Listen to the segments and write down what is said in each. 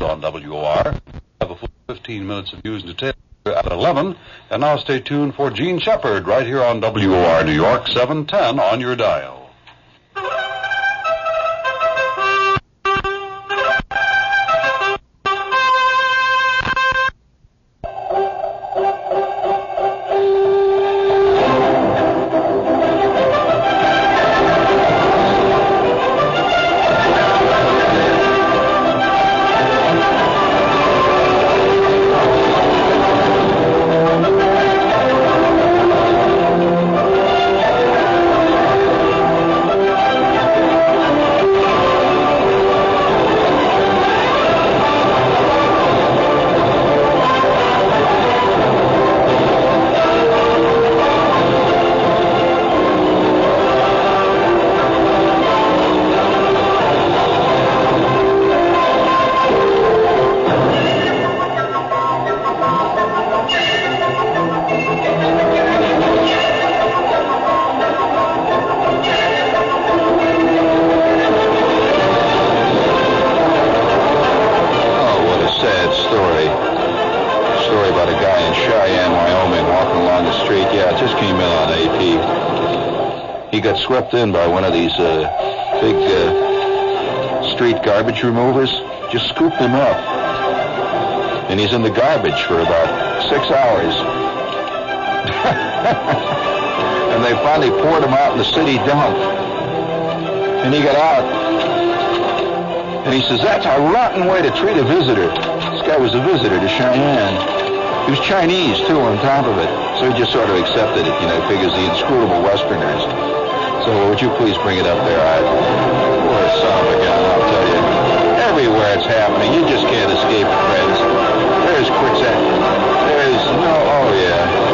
On WOR. Have a full 15 minutes of news and detail at 11. And now stay tuned for Jean Shepherd right here on WOR New York 710 on your dial. In by one of these uh, big uh, street garbage removers. Just scooped him up. And he's in the garbage for about six hours. and they finally poured him out in the city dump. And he got out. And he says, that's a rotten way to treat a visitor. This guy was a visitor to Cheyenne. He was Chinese, too, on top of it. So he just sort of accepted it, you know, figures the inscrutable Westerners. So would you please bring it up there? I, poor son of a gun, I'll tell you. Everywhere it's happening. You just can't escape it, friends. There's quicksand. There's, no, oh, yeah.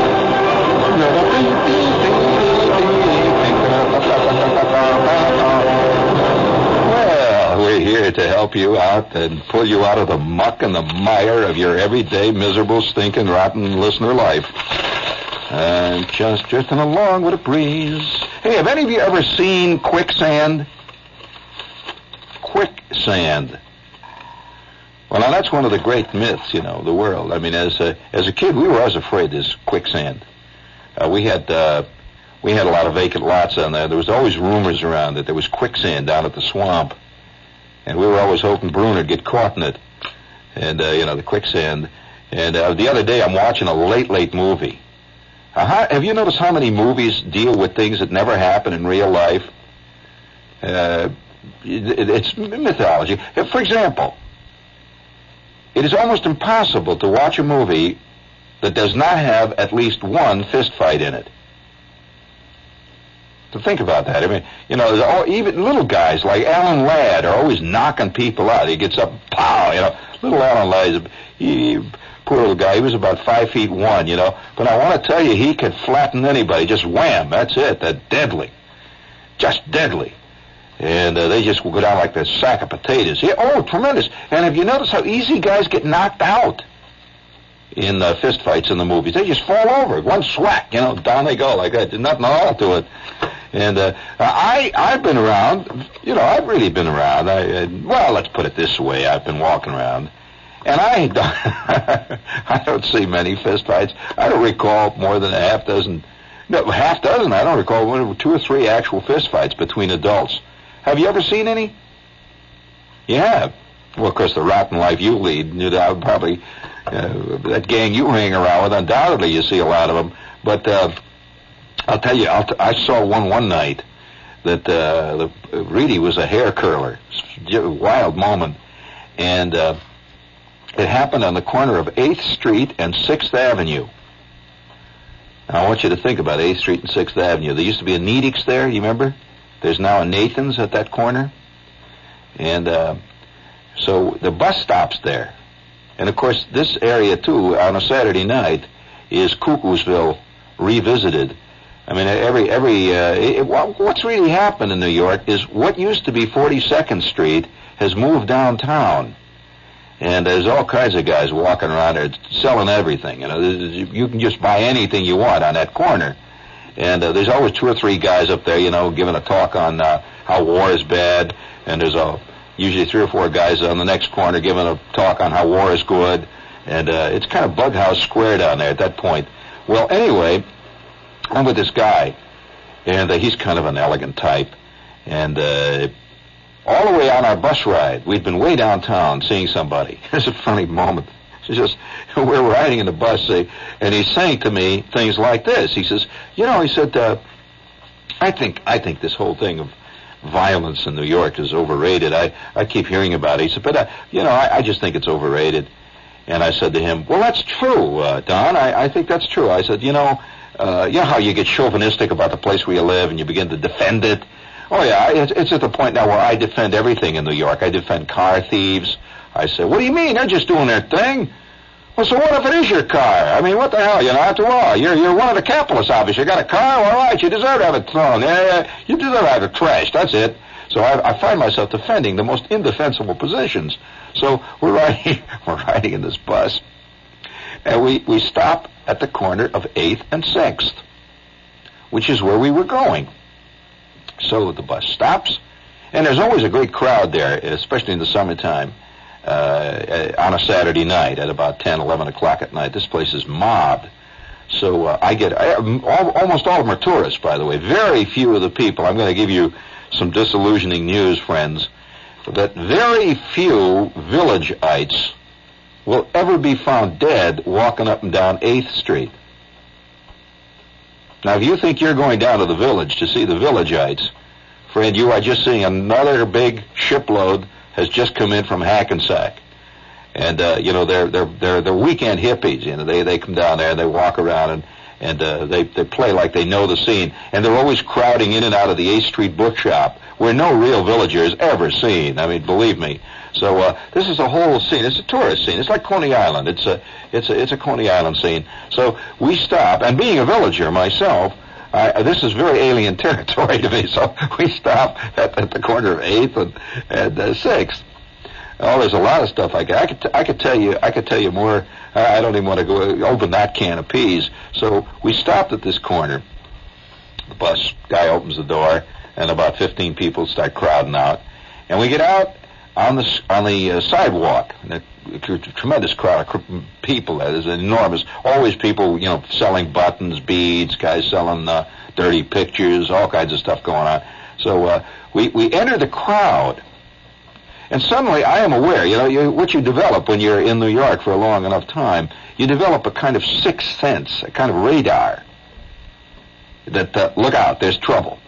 Well, we're here to help you out and pull you out of the muck and the mire of your everyday miserable, stinking, rotten listener life. And just drifting along with a breeze. Hey, have any of you ever seen quicksand? Quicksand. Well, now that's one of the great myths, you know, the world. I mean, as a, as a kid, we were always afraid this quicksand. Uh, we had uh, we had a lot of vacant lots on there. There was always rumors around that there was quicksand down at the swamp, and we were always hoping Bruner'd get caught in it, and uh, you know the quicksand. And uh, the other day, I'm watching a late late movie. Uh, have you noticed how many movies deal with things that never happen in real life? Uh, it, it's mythology. For example, it is almost impossible to watch a movie that does not have at least one fistfight in it. To think about that, I mean, you know, all, even little guys like Alan Ladd are always knocking people out. He gets up, pow, you know. Little Alan Ladd, he, little guy, he was about five feet one, you know. But I want to tell you, he could flatten anybody. Just wham, that's it. That deadly, just deadly. And uh, they just go down like a sack of potatoes. Yeah, oh, tremendous. And have you noticed how easy guys get knocked out in uh, fist fights in the movies? They just fall over. One swack, you know, down they go like that. There's nothing at all to it. And uh, I, I've been around. You know, I've really been around. I, uh, well, let's put it this way: I've been walking around, and I, ain't done- I don't see many fistfights. I don't recall more than a half dozen. No, half dozen. I don't recall one, two or three actual fistfights between adults. Have you ever seen any? You have. Well, of course, the rotten life you lead, you know, probably uh, that gang you hang around with, undoubtedly you see a lot of them. But uh, I'll tell you, I'll t- I saw one one night that uh, the, really was a hair curler, wild moment, and uh, it happened on the corner of 8th Street and 6th Avenue. Now, I want you to think about 8th Street and 6th Avenue. There used to be a Nedick's there, you remember? There's now a Nathan's at that corner. And uh, so the bus stops there. And of course, this area, too, on a Saturday night, is Cuckoosville revisited. I mean, every every uh, it, what's really happened in New York is what used to be 42nd Street has moved downtown, and there's all kinds of guys walking around there selling everything. You know, you can just buy anything you want on that corner, and uh, there's always two or three guys up there, you know, giving a talk on uh, how war is bad, and there's a usually three or four guys on the next corner giving a talk on how war is good, and uh, it's kind of bughouse square down there at that point. Well, anyway I'm with this guy, and uh, he's kind of an elegant type. And uh, all the way on our bus ride, we'd been way downtown seeing somebody. It's a funny moment. It's just we're riding in the bus, and he's saying to me things like this. He says, "You know," he said, uh, "I think I think this whole thing of violence in New York is overrated. I I keep hearing about it." He said, "But uh, you know, I, I just think it's overrated." And I said to him, "Well, that's true, uh, Don. I, I think that's true." I said, "You know." uh, you know how you get chauvinistic about the place where you live and you begin to defend it. Oh yeah, it's, it's at the point now where I defend everything in New York. I defend car thieves. I say, what do you mean? They're just doing their thing. Well, so what if it is your car? I mean, what the hell? You know, after all, you're you're one of the capitalists, obviously. You got a car, all right. You deserve to have it thrown. Yeah, yeah. You deserve to have it trashed. That's it. So I, I find myself defending the most indefensible positions. So we're riding, we're riding in this bus, and we we stop at the corner of 8th and 6th, which is where we were going. So the bus stops, and there's always a great crowd there, especially in the summertime, uh, on a Saturday night at about 10, 11 o'clock at night. This place is mobbed. So uh, I get I, all, almost all of them are tourists, by the way. Very few of the people. I'm going to give you some disillusioning news, friends. That very few villageites will ever be found dead walking up and down 8th Street. Now, if you think you're going down to the village to see the villageites, friend, you are just seeing another big shipload has just come in from Hackensack. And, uh, you know, they're, they're, they're, they're weekend hippies. You know, they, they come down there and they walk around and, and, uh, they, they play like they know the scene. And they're always crowding in and out of the 8th Street bookshop where no real villager is ever seen. I mean, believe me. So uh, this is a whole scene. It's a tourist scene. It's like Coney Island. It's a it's a it's a Coney Island scene. So we stop, and being a villager myself, I, this is very alien territory to me. So we stop at, at the corner of Eighth and, and uh, Sixth. Oh, there's a lot of stuff I could I could, t- I could tell you I could tell you more. I, I don't even want to go open that can of peas. So we stopped at this corner. The bus guy opens the door, and about 15 people start crowding out. And we get out, on the on the uh, sidewalk. A, tremendous crowd of people. That is enormous. Always people, you know, selling buttons, beads, guys selling uh, dirty pictures, all kinds of stuff going on. So uh, we we enter the crowd, and suddenly I am aware. You know, you, what you develop when you're in New York for a long enough time, you develop a kind of sixth sense, a kind of radar. That uh, look out, there's trouble.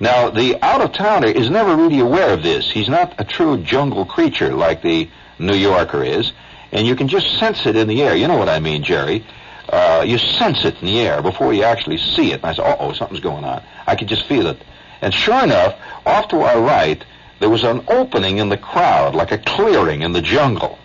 Now, the out-of-towner is never really aware of this. He's not a true jungle creature like the New Yorker is, and you can just sense it in the air. You know what I mean, Jerry? Uh, you sense it in the air before you actually see it. And I said, oh, something's going on. I could just feel it. And sure enough, off to our right, there was an opening in the crowd, like a clearing in the jungle.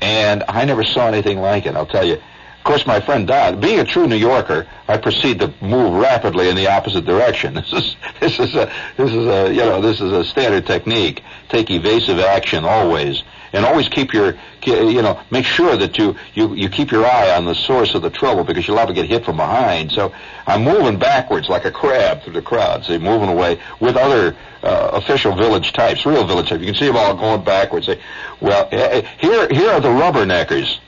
And I never saw anything like it, I'll tell you. Of course, my friend Don, being a true New Yorker, I proceed to move rapidly in the opposite direction. This is this is a this is a you know this is a standard technique. Take evasive action always, and always keep your you know make sure that you you you keep your eye on the source of the trouble because you'll to get hit from behind. So I'm moving backwards like a crab through the crowd, say moving away with other uh, official village types, real village types. You can see them all going backwards. Say, well, eh, eh, here here are the rubberneckers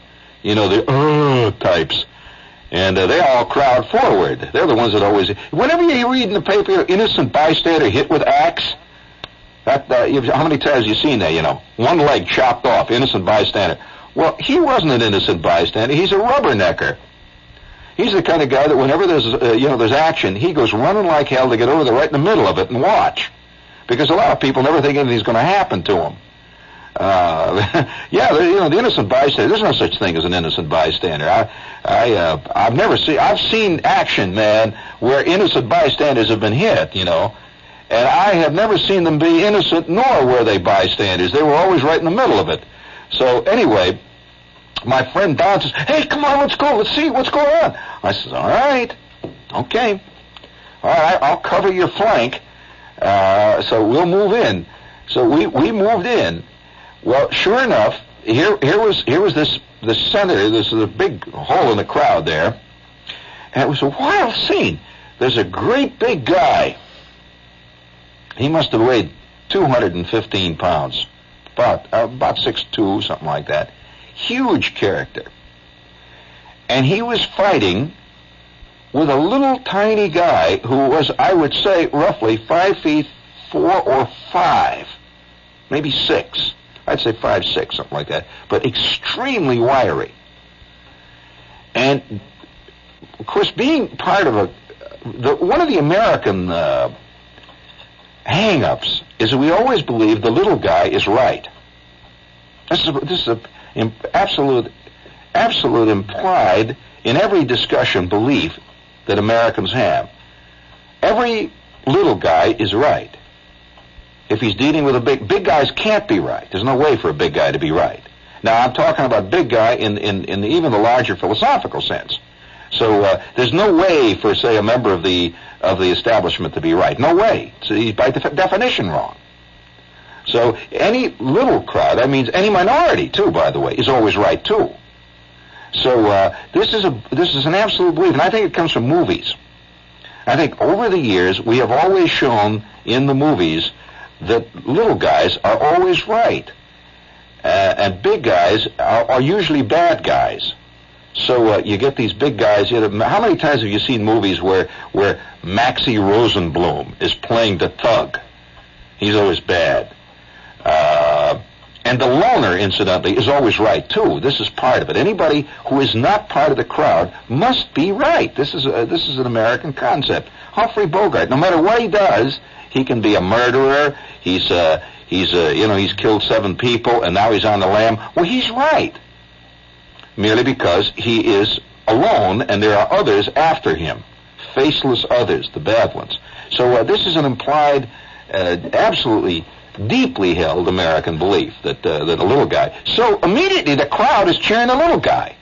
you know, the uh types. And uh, they all crowd forward. They're the ones that always. Whenever you read in the paper, innocent bystander hit with axe, That, how many times have you seen that? You know, one leg chopped off, innocent bystander. Well, he wasn't an innocent bystander. He's a rubbernecker. He's the kind of guy that whenever there's uh, you know there's action, he goes running like hell to get over there right in the middle of it and watch, because a lot of people never think anything's going to happen to him. Uh, yeah, you know the innocent bystander. There's no such thing as an innocent bystander. I, I, uh, I've never seen. I've seen action, man, where innocent bystanders have been hit. You know, and I have never seen them be innocent, nor were they bystanders. They were always right in the middle of it. So anyway, my friend Don says, "Hey, come on, let's go. Let's see what's going on." I says, "All right, okay, all right. I'll cover your flank. Uh, so we'll move in." So we we moved in. Well, sure enough, here here was here was this the center. This is a big hole in the crowd there, and it was a wild scene. There's a great big guy. He must have weighed 215 pounds, about uh, about six two, something like that. Huge character, and he was fighting with a little tiny guy who was, I would say, roughly five feet four or five, maybe six. I'd say five six, something like that, but extremely wiry. And of course, being part of a the, one of the American uh, hang-ups is that we always believe the little guy is right. This is a, this is a absolute absolute implied in every discussion belief that Americans have. Every little guy is right. If he's dealing with a big big guys can't be right. There's no way for a big guy to be right. Now I'm talking about big guy in in, in even the larger philosophical sense. So uh, there's no way for say a member of the of the establishment to be right. No way. So he's by def- definition wrong. So any little crowd, that means any minority too, by the way, is always right too. So uh, this is a this is an absolute belief, and I think it comes from movies. I think over the years we have always shown in the movies that little guys are always right, uh, and big guys are, are usually bad guys. So uh, you get these big guys. You know, how many times have you seen movies where where Maxie Rosenbloom is playing the thug? He's always bad. Uh, and the loner, incidentally, is always right too. This is part of it. Anybody who is not part of the crowd must be right. This is a, this is an American concept. Humphrey Bogart, no matter what he does, he can be a murderer. He's uh, he's uh, you know he's killed seven people and now he's on the lam. Well, he's right, merely because he is alone and there are others after him, faceless others, the bad ones. So uh, this is an implied, uh, absolutely deeply held American belief that uh, that a little guy. So immediately the crowd is cheering the little guy,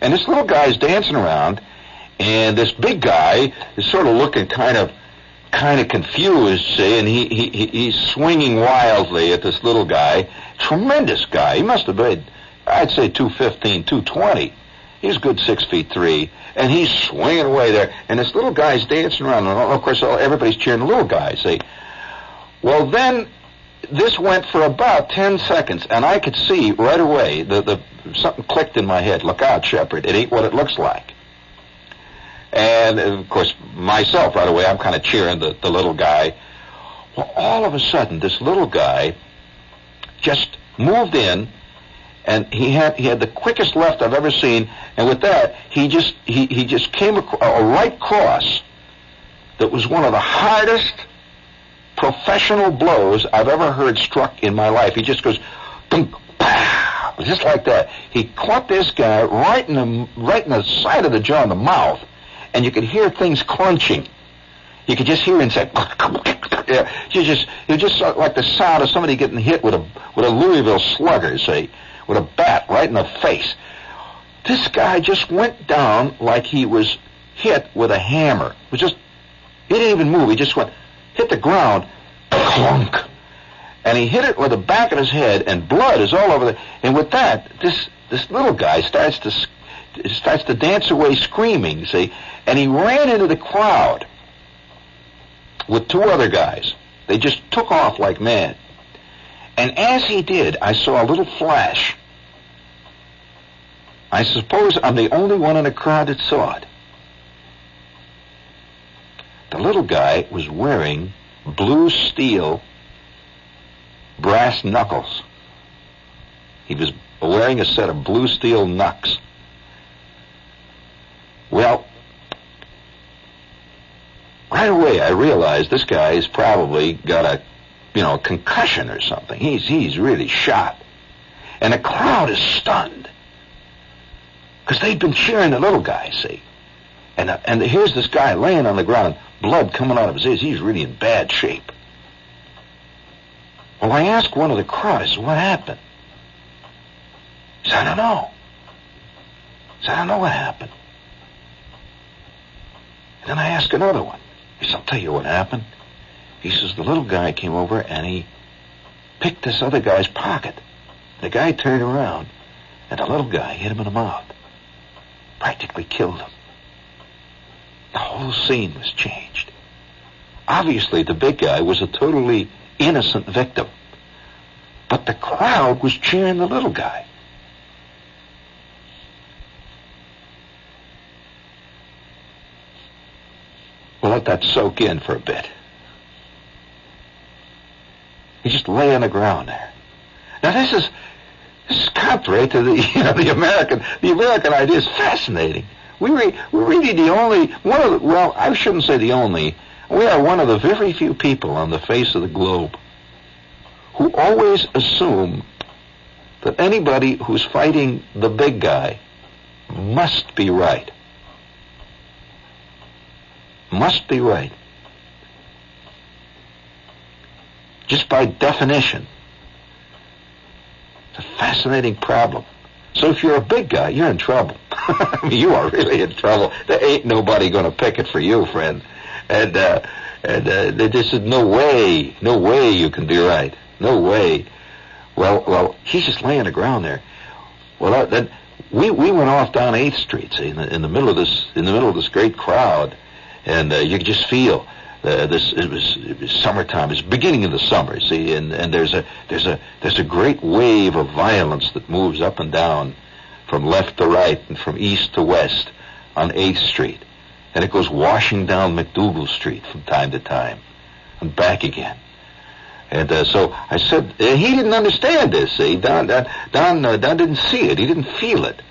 and this little guy is dancing around, and this big guy is sort of looking kind of kind of confused, see, and he, he he- he's swinging wildly at this little guy. Tremendous guy. He must have been, I'd say, 215, 220. He's good six feet three, and he's swinging away there. And this little guy's dancing around, and of course, everybody's cheering the little guy. See, well then, this went for about ten seconds, and I could see right away the the something clicked in my head. Look out, Shepherd! It ain't what it looks like. And of course, myself right away, I'm kind of cheering the, the little guy. Well, all of a sudden, this little guy just moved in, and he had he had the quickest left I've ever seen. And with that, he just he he just came a right cross that was one of the hardest professional blows I've ever heard struck in my life. He just goes, dunk, pow, just like that. He caught this guy right in the right in the side of the jaw, in the mouth, and you could hear things crunching. You could just hear inside. You just you just like the sound of somebody getting hit with a with a Louisville slugger, say, with a bat right in the face. This guy just went down like he was hit with a hammer. It was just he didn't even move. He just went hit the ground, clunk, and he hit it with the back of his head, and blood is all over the. And with that, this this little guy starts to starts to dance away screaming. See, and he ran into the crowd with two other guys. They just took off like mad. And as he did, I saw a little flash. I suppose I'm the only one in the crowd that saw it. The little guy was wearing blue steel brass knuckles. He was wearing a set of blue steel knucks. Well, right away I realized this guy's probably got a, you know, a concussion or something. He's he's really shot, and the crowd is stunned because they've been cheering the little guy. See, and uh, and here's this guy laying on the ground, blood coming out of his ears. He's really in bad shape. Well, I asked one of the crowd, I said, what happened? He said, I don't know. He said, I don't know what happened. And then I asked another one. He said, I'll tell you what happened. He says, the little guy came over and he picked this other guy's pocket. The guy turned around and the little guy hit him in the mouth. Practically killed him. The whole scene was changed. Obviously, the big guy was a totally innocent victim. But the crowd was cheering the little guy. Let that soak in for a bit. He just lay on the ground there. Now this is this is contrary to the you know the American the American idea is fascinating. We re, we're really the only one of the, well I shouldn't say the only we are one of the very few people on the face of the globe who always assume that anybody who's fighting the big guy must be right. Must be right. Just by definition. It's a fascinating problem. So if you're a big guy, you're in trouble. I mean, you are really in trouble. There ain't nobody going to pick it for you, friend. And uh, and uh, just is no way, no way you can be right. No way. Well, well, he's just laying the ground there. Well, then we we went off down Eighth Street, see, in the, in the middle of this in the middle of this great crowd, and uh, you could just feel uh, this. It was it was summertime. It's beginning of the summer, see, and and there's a there's a there's a great wave of violence that moves up and down, from left to right and from east to west, on Eighth Street, and it goes washing down MacDougal Street from time to time, and back again. And uh, so I said, uh, he didn't understand this. See, Don, Don, Don, uh, Don didn't see it. He didn't feel it.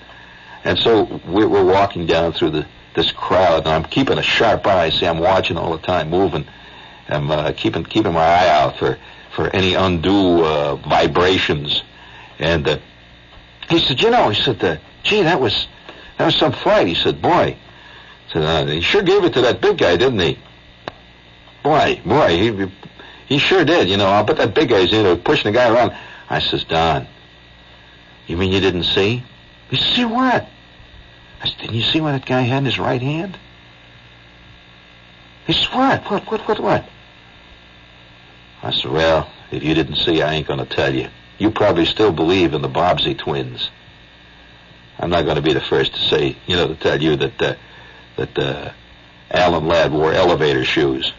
And so we're, we're walking down through the this crowd, and I'm keeping a sharp eye. See, I'm watching all the time, moving. I'm uh, keeping keeping my eye out for for any undue uh, vibrations. And uh, he said, you know, he said, uh, gee, that was that was some fight. He said, boy, he said, uh, he sure gave it to that big guy, didn't he? Boy, boy, he he sure did, you know. I'll bet that big guy's in there pushing the guy around. I says, Don, you mean you didn't see? He says, see what? I said, didn't you see what that guy had in his right hand? He what? What, what, what, what? I said, well, if you didn't see, I ain't going to tell you. You probably still believe in the Bobbsey twins. I'm not going to be the first to say, you know, to tell you that, uh, that, uh, Alan Ladd wore elevator shoes.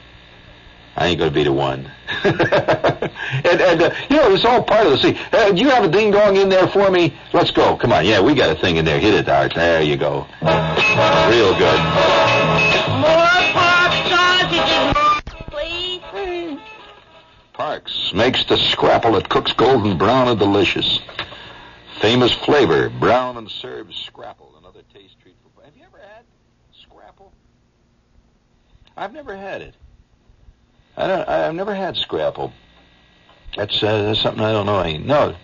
I ain't going to be the one. and, and uh, you know, it's all part of the scene. Uh, do you have a ding dong in there for me? Let's go. Come on. Yeah, we got a thing in there. Hit it, Art. There you go. Real good. More pop sausages, please. Parks makes the scrapple that cooks golden brown and delicious. Famous flavor, brown and served scrapple. Another taste treat for. Have you ever had scrapple? I've never had it. I don't. I've never had scrapple. That's, uh, something I don't know. I no.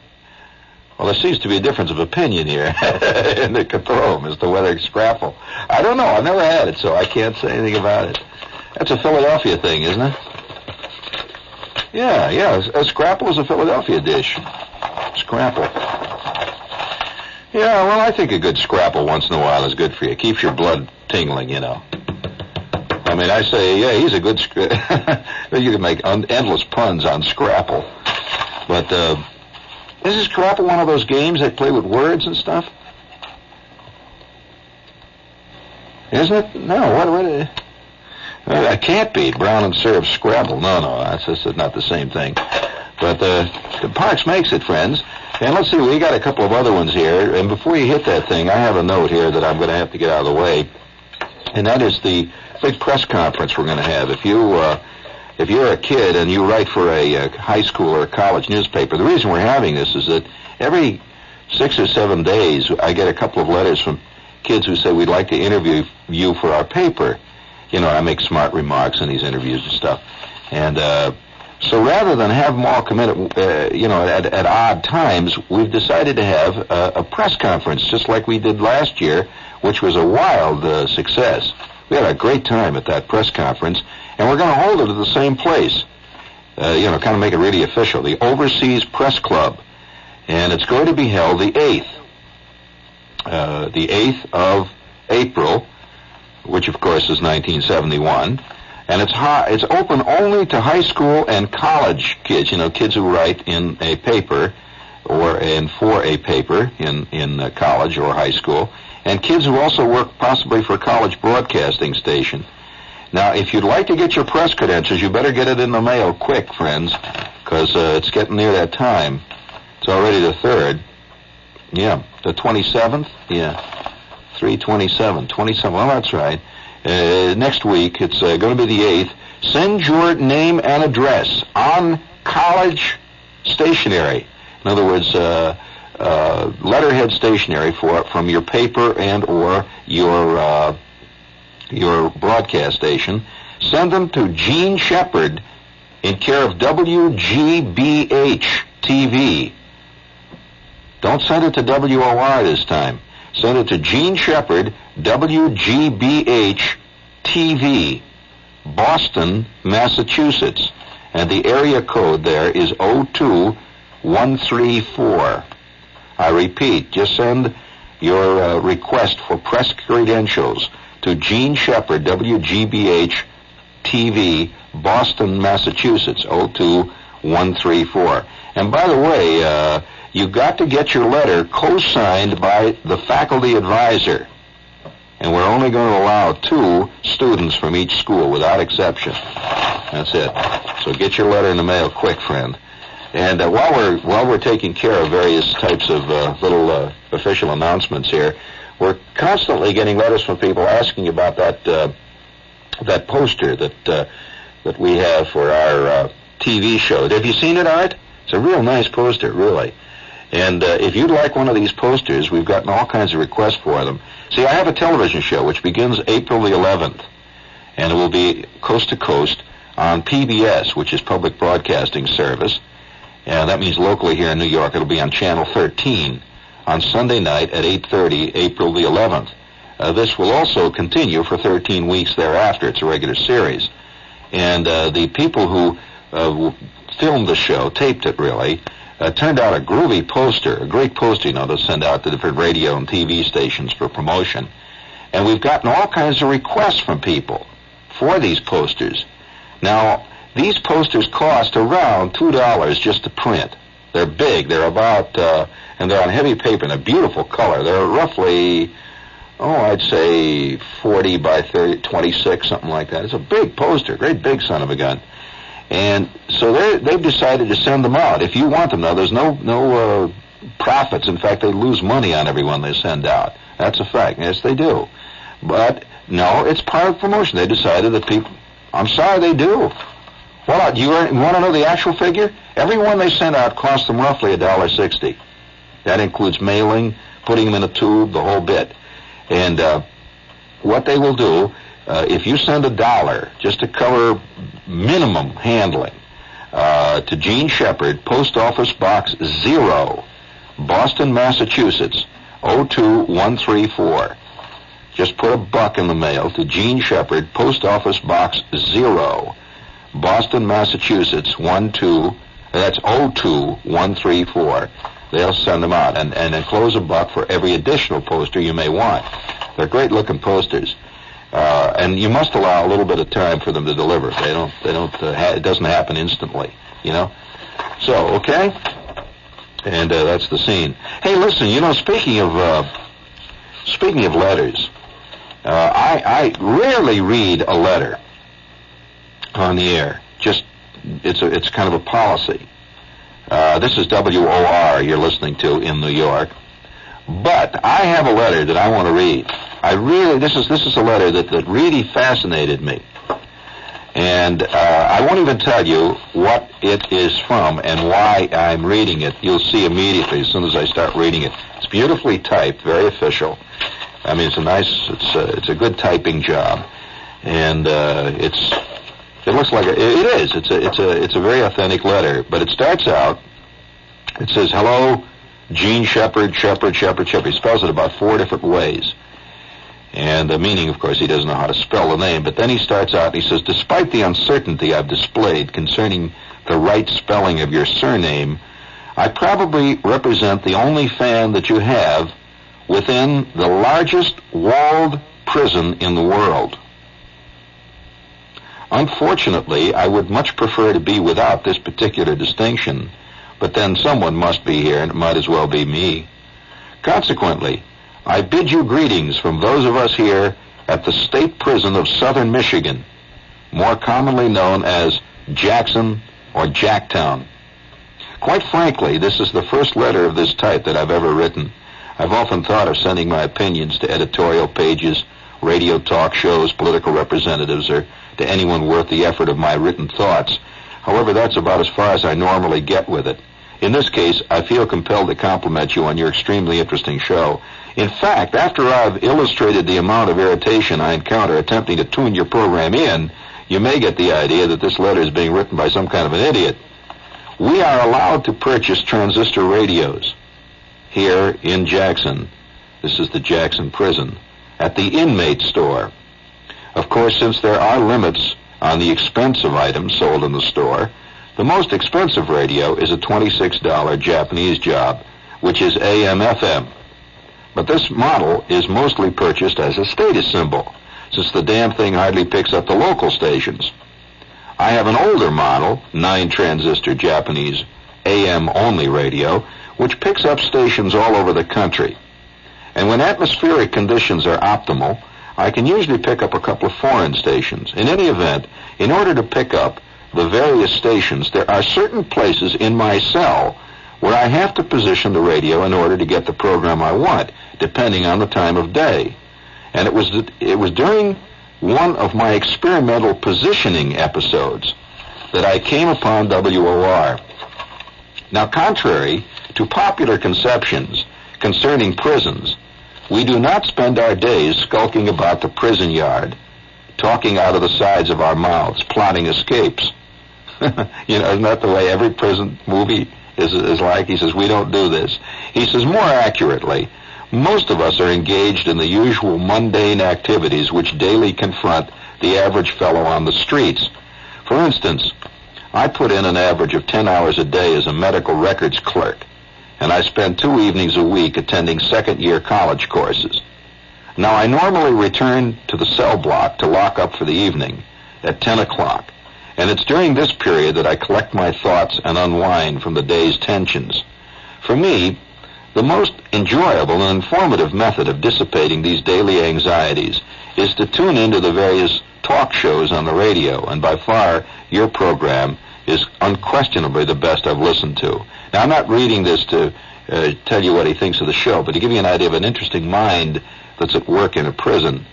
Well, there seems to be a difference of opinion here in the Cathome as to whether it's scrapple. I don't know. I've never had it, so I can't say anything about it. That's a Philadelphia thing, isn't it? Yeah, yeah. A scrapple is a Philadelphia dish. Scrapple. Yeah, well, I think a good scrapple once in a while is good for you. It Keeps your blood tingling, you know. I mean, I say, yeah, he's a good. Sc- you can make un- endless puns on Scrapple, but uh, isn't Scrapple one of those games they play with words and stuff? Isn't it? No. What? What? Uh, uh, it can't be brown and syrup Scrabble. No, no, that's just not the same thing. But uh, Parks makes it, friends. And let's see, we got a couple of other ones here. And before you hit that thing, I have a note here that I'm going to have to get out of the way, and that is the big press conference we're going to have. If you uh, if you're a kid and you write for a, uh high school or a college newspaper, the reason we're having this is that every six or seven days I get a couple of letters from kids who say we'd like to interview you for our paper. You know, I make smart remarks in these interviews and stuff. And uh, so rather than have them all come in, at, uh, you know, at, at odd times, we've decided to have a, a press conference, just like we did last year, which was a wild uh, success. We had a great time at that press conference, and we're going to hold it at the same place. Uh, you know, kind of make it really official. The Overseas Press Club, and it's going to be held the eighth, uh, the eighth of April, which of course is 1971 and it's high, it's open only to high school and college kids. You know, kids who write in a paper or in for a paper in in uh, college or high school, and kids who also work possibly for a college broadcasting station. Now, if you'd like to get your press credentials, you better get it in the mail quick, friends, because uh, it's getting near that time. It's already the third. Yeah, the 27th. Yeah, 327, 27. Well, that's right uh, next week. It's uh, going to be the 8th. Send your name and address on college stationery. In other words, uh, uh, letterhead stationery for from your paper and or your uh, your broadcast station. Send them to Jean Shepherd in care of WGBH TV. Don't send it to WOR this time. Send it to Jean Shepherd, WGBH TV, Boston, Massachusetts. And the area code there is 02134. I repeat, just send your uh, request for press credentials to Jean Shepherd, WGBH TV, Boston, Massachusetts, 02134. And by the way, uh, you got to get your letter co-signed by the faculty advisor. And we're only going to allow two students from each school without exception. That's it. So get your letter in the mail quick, friend. And uh, while we're while we're taking care of various types of uh, little uh, official announcements here, we're constantly getting letters from people asking about that uh, that poster that uh, that we have for our uh, TV show. Have you seen it, Art? It's a real nice poster, really. And if you'd like one of these posters, we've gotten all kinds of requests for them. See, I have a television show which begins April the 11th, and it will be coast to coast on PBS, which is Public Broadcasting Service. And that means locally here in New York, it'll be on Channel 13 on Sunday night at 8.30, April the 11th. Uh, this will also continue for 13 weeks thereafter. It's a regular series. And uh, the people who uh, filmed the show, taped it really, uh, turned out a groovy poster, a great poster, you know, to send out to different radio and TV stations for promotion. And we've gotten all kinds of requests from people for these posters. Now, these posters cost around $2 just to print. They're big. They're about, uh, and they're on heavy paper and a beautiful color. They're roughly, oh, I'd say 40 by 30, 26, something like that. It's a big poster, great big son of a gun. And so they they've decided to send them out. If you want them now, there's no no uh, profits. In fact, they lose money on everyone they send out. That's a fact. Yes, they do. But no, it's part of promotion. They decided that people. I'm sorry, they do. Well, do you, want to know the actual figure? Every one they send out costs them roughly a dollar sixty. That includes mailing, putting them in a tube, the whole bit. And uh, what they will do uh, if you send a dollar just to cover minimum handling uh, to Jean Shepherd, Post Office Box Zero, Boston, Massachusetts, 02134. Just put a buck in the mail to Jean Shepherd, Post Office Box Zero, Boston, Massachusetts, one two. That's 02134. They'll send them out and, and enclose a buck for every additional poster you may want. They're great looking posters. Uh, and you must allow a little bit of time for them to deliver. They don't. They don't. Uh, ha- it doesn't happen instantly. You know. So okay. And uh, that's the scene. Hey, listen. You know, speaking of uh, speaking of letters, uh, I, I rarely read a letter on the air. Just it's a, it's kind of a policy. Uh, this is WOR you're listening to in New York. But I have a letter that I want to read. I really, this is, this is a letter that, that really fascinated me. And uh, I won't even tell you what it is from and why I'm reading it. You'll see immediately as soon as I start reading it. It's beautifully typed, very official. I mean, it's a nice, it's a, it's a good typing job, and uh, it's it looks like a, it is. It's a it's a it's a very authentic letter. But it starts out. It says, "Hello, Gene Shepard, Shepard, Shepard, Shepard." He spells it about four different ways. And the meaning, of course, he doesn't know how to spell the name. But then he starts out and he says, Despite the uncertainty I've displayed concerning the right spelling of your surname, I probably represent the only fan that you have within the largest walled prison in the world. Unfortunately, I would much prefer to be without this particular distinction, but then someone must be here, and it might as well be me. Consequently, I bid you greetings from those of us here at the State Prison of Southern Michigan, more commonly known as Jackson or Jacktown. Quite frankly, this is the first letter of this type that I've ever written. I've often thought of sending my opinions to editorial pages, radio talk shows, political representatives, or to anyone worth the effort of my written thoughts. However, that's about as far as I normally get with it. In this case, I feel compelled to compliment you on your extremely interesting show. In fact, after I've illustrated the amount of irritation I encounter attempting to tune your program in, you may get the idea that this letter is being written by some kind of an idiot. We are allowed to purchase transistor radios here in Jackson. This is the Jackson prison at the inmate store. Of course, since there are limits on the expensive items sold in the store, the most expensive radio is a $26 Japanese job, which is AM-FM. But this model is mostly purchased as a status symbol, since the damn thing hardly picks up the local stations. I have an older model, 9-transistor Japanese AM-only radio, which picks up stations all over the country. And when atmospheric conditions are optimal, I can usually pick up a couple of foreign stations. In any event, in order to pick up the various stations, there are certain places in my cell where I have to position the radio in order to get the program I want, depending on the time of day. And it was it was during one of my experimental positioning episodes that I came upon WOR. Now, contrary to popular conceptions concerning prisons, we do not spend our days skulking about the prison yard, talking out of the sides of our mouths, plotting escapes. you know, isn't that the way every prison movie is, is like? He says, we don't do this. He says, more accurately, most of us are engaged in the usual mundane activities which daily confront the average fellow on the streets. For instance, I put in an average of 10 hours a day as a medical records clerk and I spend two evenings a week attending second year college courses. Now, I normally return to the cell block to lock up for the evening at 10 o'clock, and it's during this period that I collect my thoughts and unwind from the day's tensions. For me, the most enjoyable and informative method of dissipating these daily anxieties is to tune into the various talk shows on the radio, and by far, your program is unquestionably the best I've listened to. Now, I'm not reading this to uh, tell you what he thinks of the show, but to give you an idea of an interesting mind that's at work in a prison.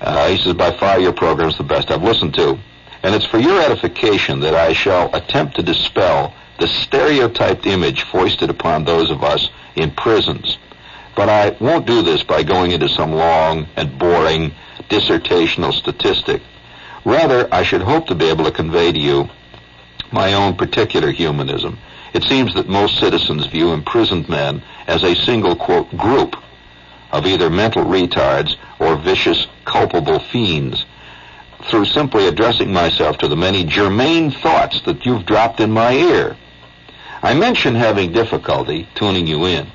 Uh, he says, by far your program is the best I've listened to. And it's for your edification that I shall attempt to dispel the stereotyped image foisted upon those of us in prisons. But I won't do this by going into some long and boring dissertational statistic. Rather, I should hope to be able to convey to you my own particular humanism it seems that most citizens view imprisoned men as a single, quote, group of either mental retards or vicious, culpable fiends. Through simply addressing myself to the many germane thoughts that you've dropped in my ear. I mention having difficulty tuning you in.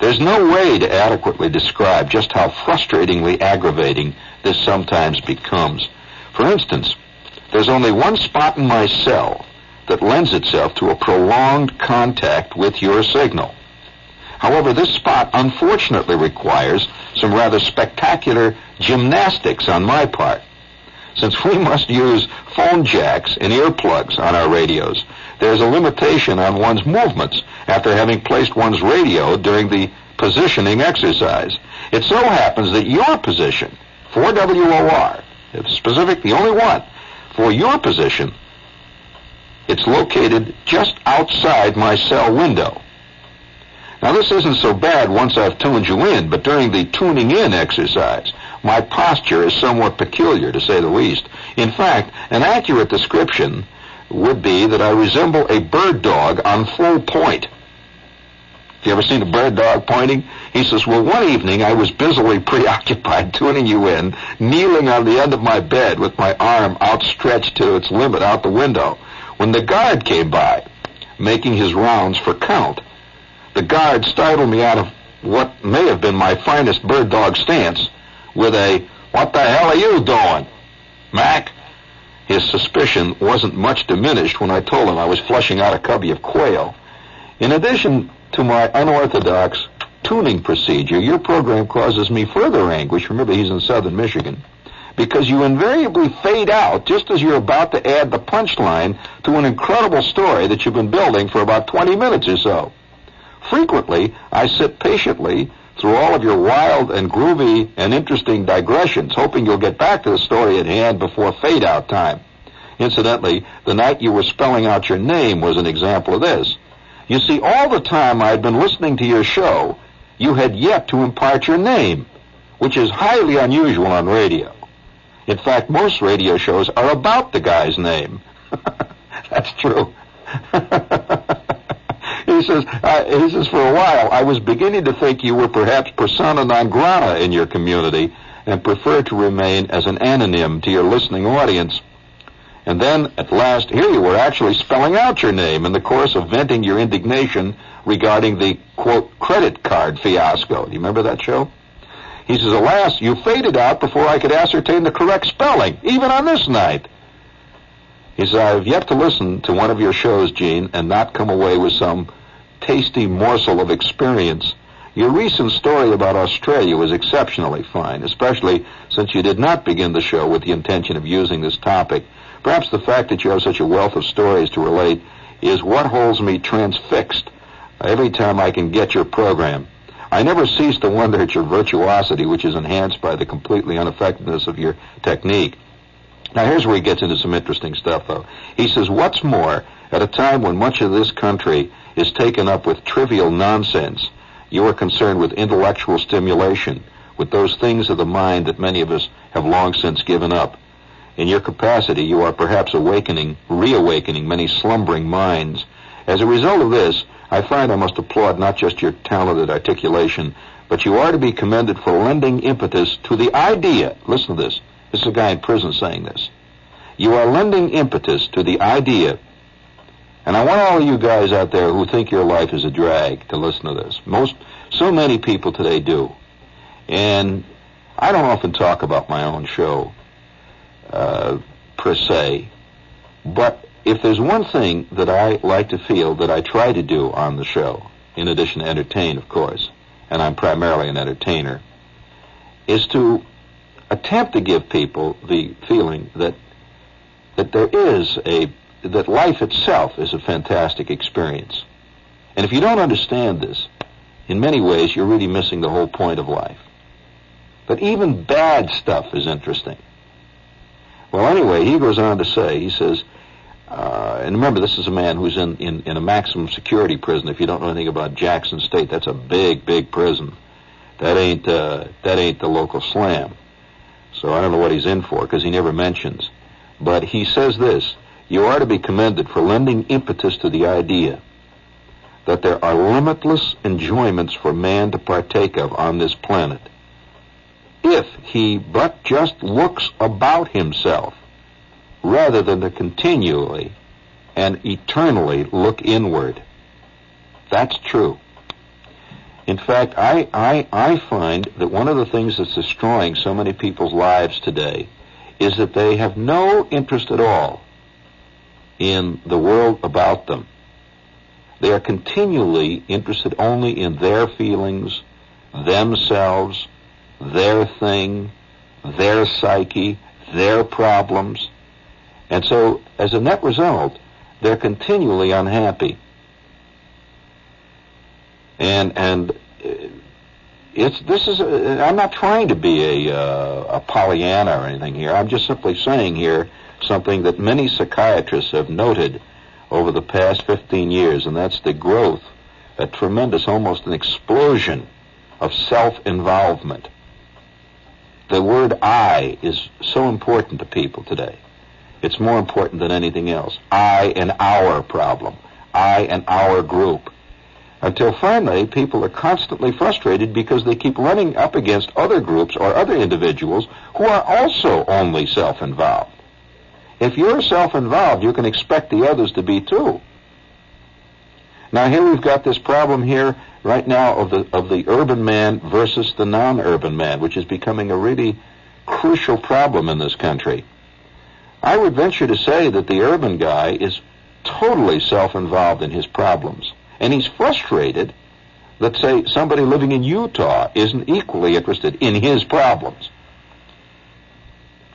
There's no way to adequately describe just how frustratingly aggravating this sometimes becomes. For instance, there's only one spot in my cell that lends itself to a prolonged contact with your signal. However, this spot unfortunately requires some rather spectacular gymnastics on my part. Since we must use phone jacks and earplugs on our radios, there's a limitation on one's movements after having placed one's radio during the positioning exercise. It so happens that your position for WOR, specific, the only one, for your position. It's located just outside my cell window. Now, this isn't so bad once I've tuned you in, but during the tuning in exercise, my posture is somewhat peculiar, to say the least. In fact, an accurate description would be that I resemble a bird dog on full point. Have you ever seen a bird dog pointing? He says, well, one evening I was busily preoccupied tuning you in, kneeling on the end of my bed with my arm outstretched to its limit out the window, when the guard came by, making his rounds for count. The guard startled me out of what may have been my finest bird dog stance with a, what the hell are you doing? Mac? His suspicion wasn't much diminished when I told him I was flushing out a cubby of quail. In addition to my unorthodox tuning procedure, your program causes me further anguish. Remember, he's in southern Michigan. Because you invariably fade out just as you're about to add the punchline to an incredible story that you've been building for about 20 minutes or so. Frequently, I sit patiently through all of your wild and groovy and interesting digressions, hoping you'll get back to the story at hand before fade out time. Incidentally, the night you were spelling out your name was an example of this. You see, all the time I had been listening to your show, you had yet to impart your name, which is highly unusual on radio. In fact, most radio shows are about the guy's name. That's true. he says, uh, he says, for a while, I was beginning to think you were perhaps persona non grata in your community and preferred to remain as an anonym to your listening audience. And then, at last, here you were actually spelling out your name in the course of venting your indignation regarding the, quote, credit card fiasco. Do you remember that show? He says, alas, you faded out before I could ascertain the correct spelling, even on this night. He says, I've yet to listen to one of your shows, Jean, and not come away with some tasty morsel of experience. Your recent story about Australia was exceptionally fine, especially since you did not begin the show with the intention of using this topic. Perhaps the fact that you have such a wealth of stories to relate is what holds me transfixed every time I can get your program. I never cease to wonder at your virtuosity, which is enhanced by the completely ineffectiveness of your technique. Now, here's where he gets into some interesting stuff, though. He says, What's more, at a time when much of this country is taken up with trivial nonsense, you are concerned with intellectual stimulation, with those things of the mind that many of us have long since given up. In your capacity, you are perhaps awakening, reawakening many slumbering minds. As a result of this, I find I must applaud not just your talented articulation, but you are to be commended for lending impetus to the idea. Listen to this. This is a guy in prison saying this. You are lending impetus to the idea. And I want all of you guys out there who think your life is a drag to listen to this. Most, so many people today do. And I don't often talk about my own show uh, per se. But if there's one thing that I like to feel that I try to do on the show, in addition to entertain, of course, and I'm primarily an entertainer, is to attempt to give people the feeling that that there is a that life itself is a fantastic experience. And if you don't understand this, in many ways you're really missing the whole point of life. But even bad stuff is interesting. Well, anyway, he goes on to say, he says, uh, and remember, this is a man who's in, in, in a maximum security prison. If you don't know anything about Jackson State, that's a big, big prison. That ain't uh, that ain't the local slam. So I don't know what he's in for because he never mentions. But he says this: you are to be commended for lending impetus to the idea that there are limitless enjoyments for man to partake of on this planet if he but just looks about himself rather than to continually and eternally look inward. That's true. In fact, I, I, I find that one of the things that's destroying so many people's lives today is that they have no interest at all in the world about them. They are continually interested only in their feelings, themselves, their thing, their psyche, their problems. And so, as a net result, they're continually unhappy. And, and uh, it's this is. A, I'm not trying to be a uh, a Pollyanna or anything here. I'm just simply saying here something that many psychiatrists have noted over the past 15 years, and that's the growth, a tremendous, almost an explosion of self-involvement. The word I is so important to people today. It's more important than anything else. I and our problem. I and our group. Until finally, people are constantly frustrated because they keep running up against other groups or other individuals who are also only self-involved. If you're self-involved, you can expect the others to be too. Now here we've got this problem here right now of the of the urban man versus the non-urban man, which is becoming a really crucial problem in this country. I would venture to say that the urban guy is totally self-involved in his problems, and he's frustrated that say somebody living in Utah isn't equally interested in his problems.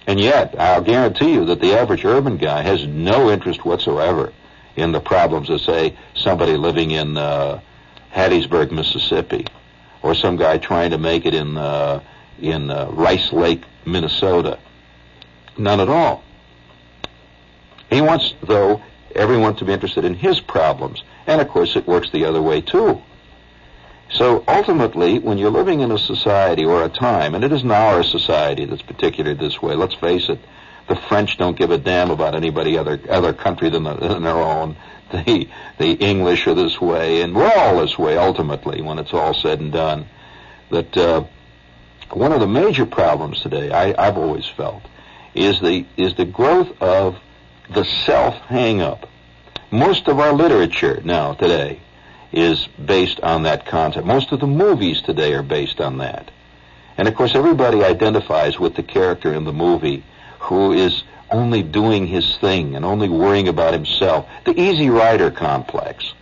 And yet, I'll guarantee you that the average urban guy has no interest whatsoever in the problems of, say, somebody living in uh, Hattiesburg, Mississippi, or some guy trying to make it in uh, in uh, Rice Lake, Minnesota. None at all. He wants, though, everyone to be interested in his problems, and of course, it works the other way too. So ultimately, when you're living in a society or a time, and it is now our society that's particularly this way, let's face it, the French don't give a damn about anybody other other country than, the, than their own. The the English are this way, and we're all this way ultimately when it's all said and done. That uh, one of the major problems today, I, I've always felt, is the is the growth of the self hang up. Most of our literature now today is based on that concept. Most of the movies today are based on that. And of course, everybody identifies with the character in the movie who is only doing his thing and only worrying about himself. The easy rider complex.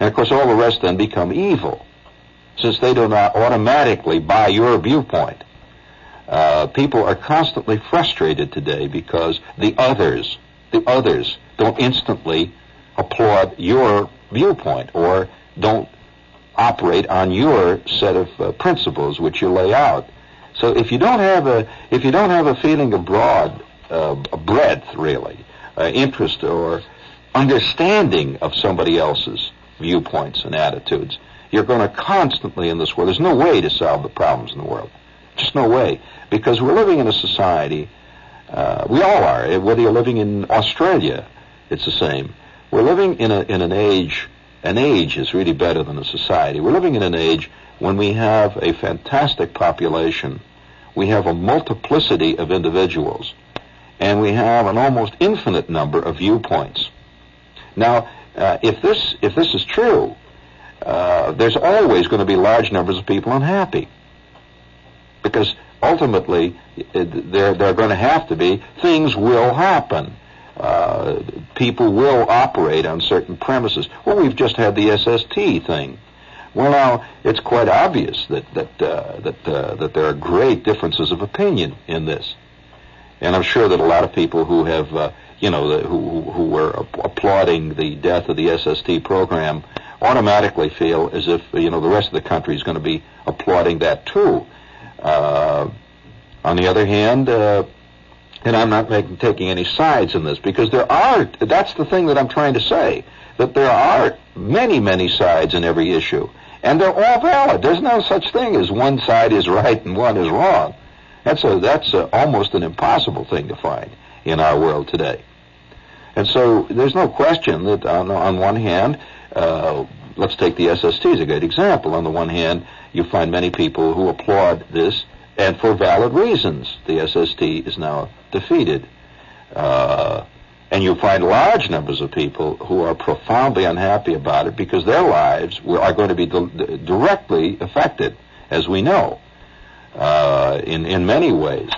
And of course, all the rest then become evil since they do not automatically buy your viewpoint. Uh, people are constantly frustrated today because the others, the others don't instantly applaud your viewpoint or don't operate on your set of uh, principles which you lay out. So if you don't have a if you don't have a feeling of broad uh, breadth, really, uh, interest or understanding of somebody else's viewpoints and attitudes, you're going to constantly in this world. There's no way to solve the problems in the world. Just no way, because we're living in a society. Uh, we all are. Whether you're living in Australia, it's the same. We're living in a in an age an age is really better than a society. We're living in an age when we have a fantastic population, we have a multiplicity of individuals, and we have an almost infinite number of viewpoints. Now, uh, if this if this is true, uh, there's always going to be large numbers of people unhappy, because ultimately there there are going to have to be things will happen uh, people will operate on certain premises. Well, we've just had the SST thing. Well, now it's quite obvious that that uh, that uh, that there are great differences of opinion in this, and I'm sure that a lot of people who have uh, you know the, who who were applauding the death of the SST program automatically feel as if you know the rest of the country is going to be applauding that too. Uh, on the other hand, uh, and I'm not making, taking any sides in this because there are, that's the thing that I'm trying to say, that there are many, many sides in every issue. And they're all valid. There's no such thing as one side is right and one is wrong. That's a, that's a, almost an impossible thing to find in our world today. And so there's no question that on, on one hand, uh, let's take the SST as a good example. On the one hand, you find many people who applaud this and for valid reasons. The SST is now defeated. Uh, and you'll find large numbers of people who are profoundly unhappy about it because their lives are going to be di- directly affected, as we know, uh, in, in many ways.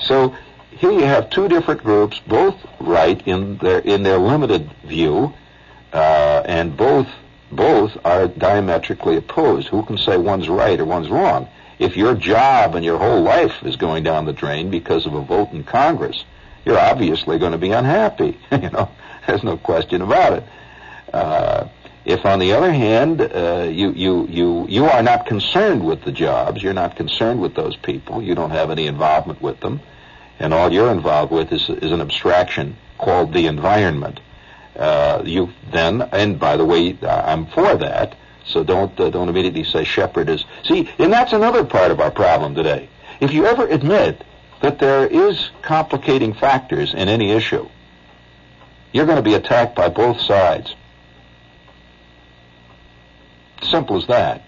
So here you have two different groups, both right in their, in their limited view, uh, and both, both are diametrically opposed. Who can say one's right or one's wrong? if your job and your whole life is going down the drain because of a vote in Congress, you're obviously going to be unhappy. you know, there's no question about it. Uh, If, on the other hand, uh, you, you, you, you are not concerned with the jobs, you're not concerned with those people, you don't have any involvement with them, and all you're involved with is, is an abstraction called the environment, uh, you then, and by the way, I'm for that, so don't uh, don't immediately say Shepherd is. See, and that's another part of our problem today. If you ever admit that there is complicating factors in any issue, you're going to be attacked by both sides. Simple as that.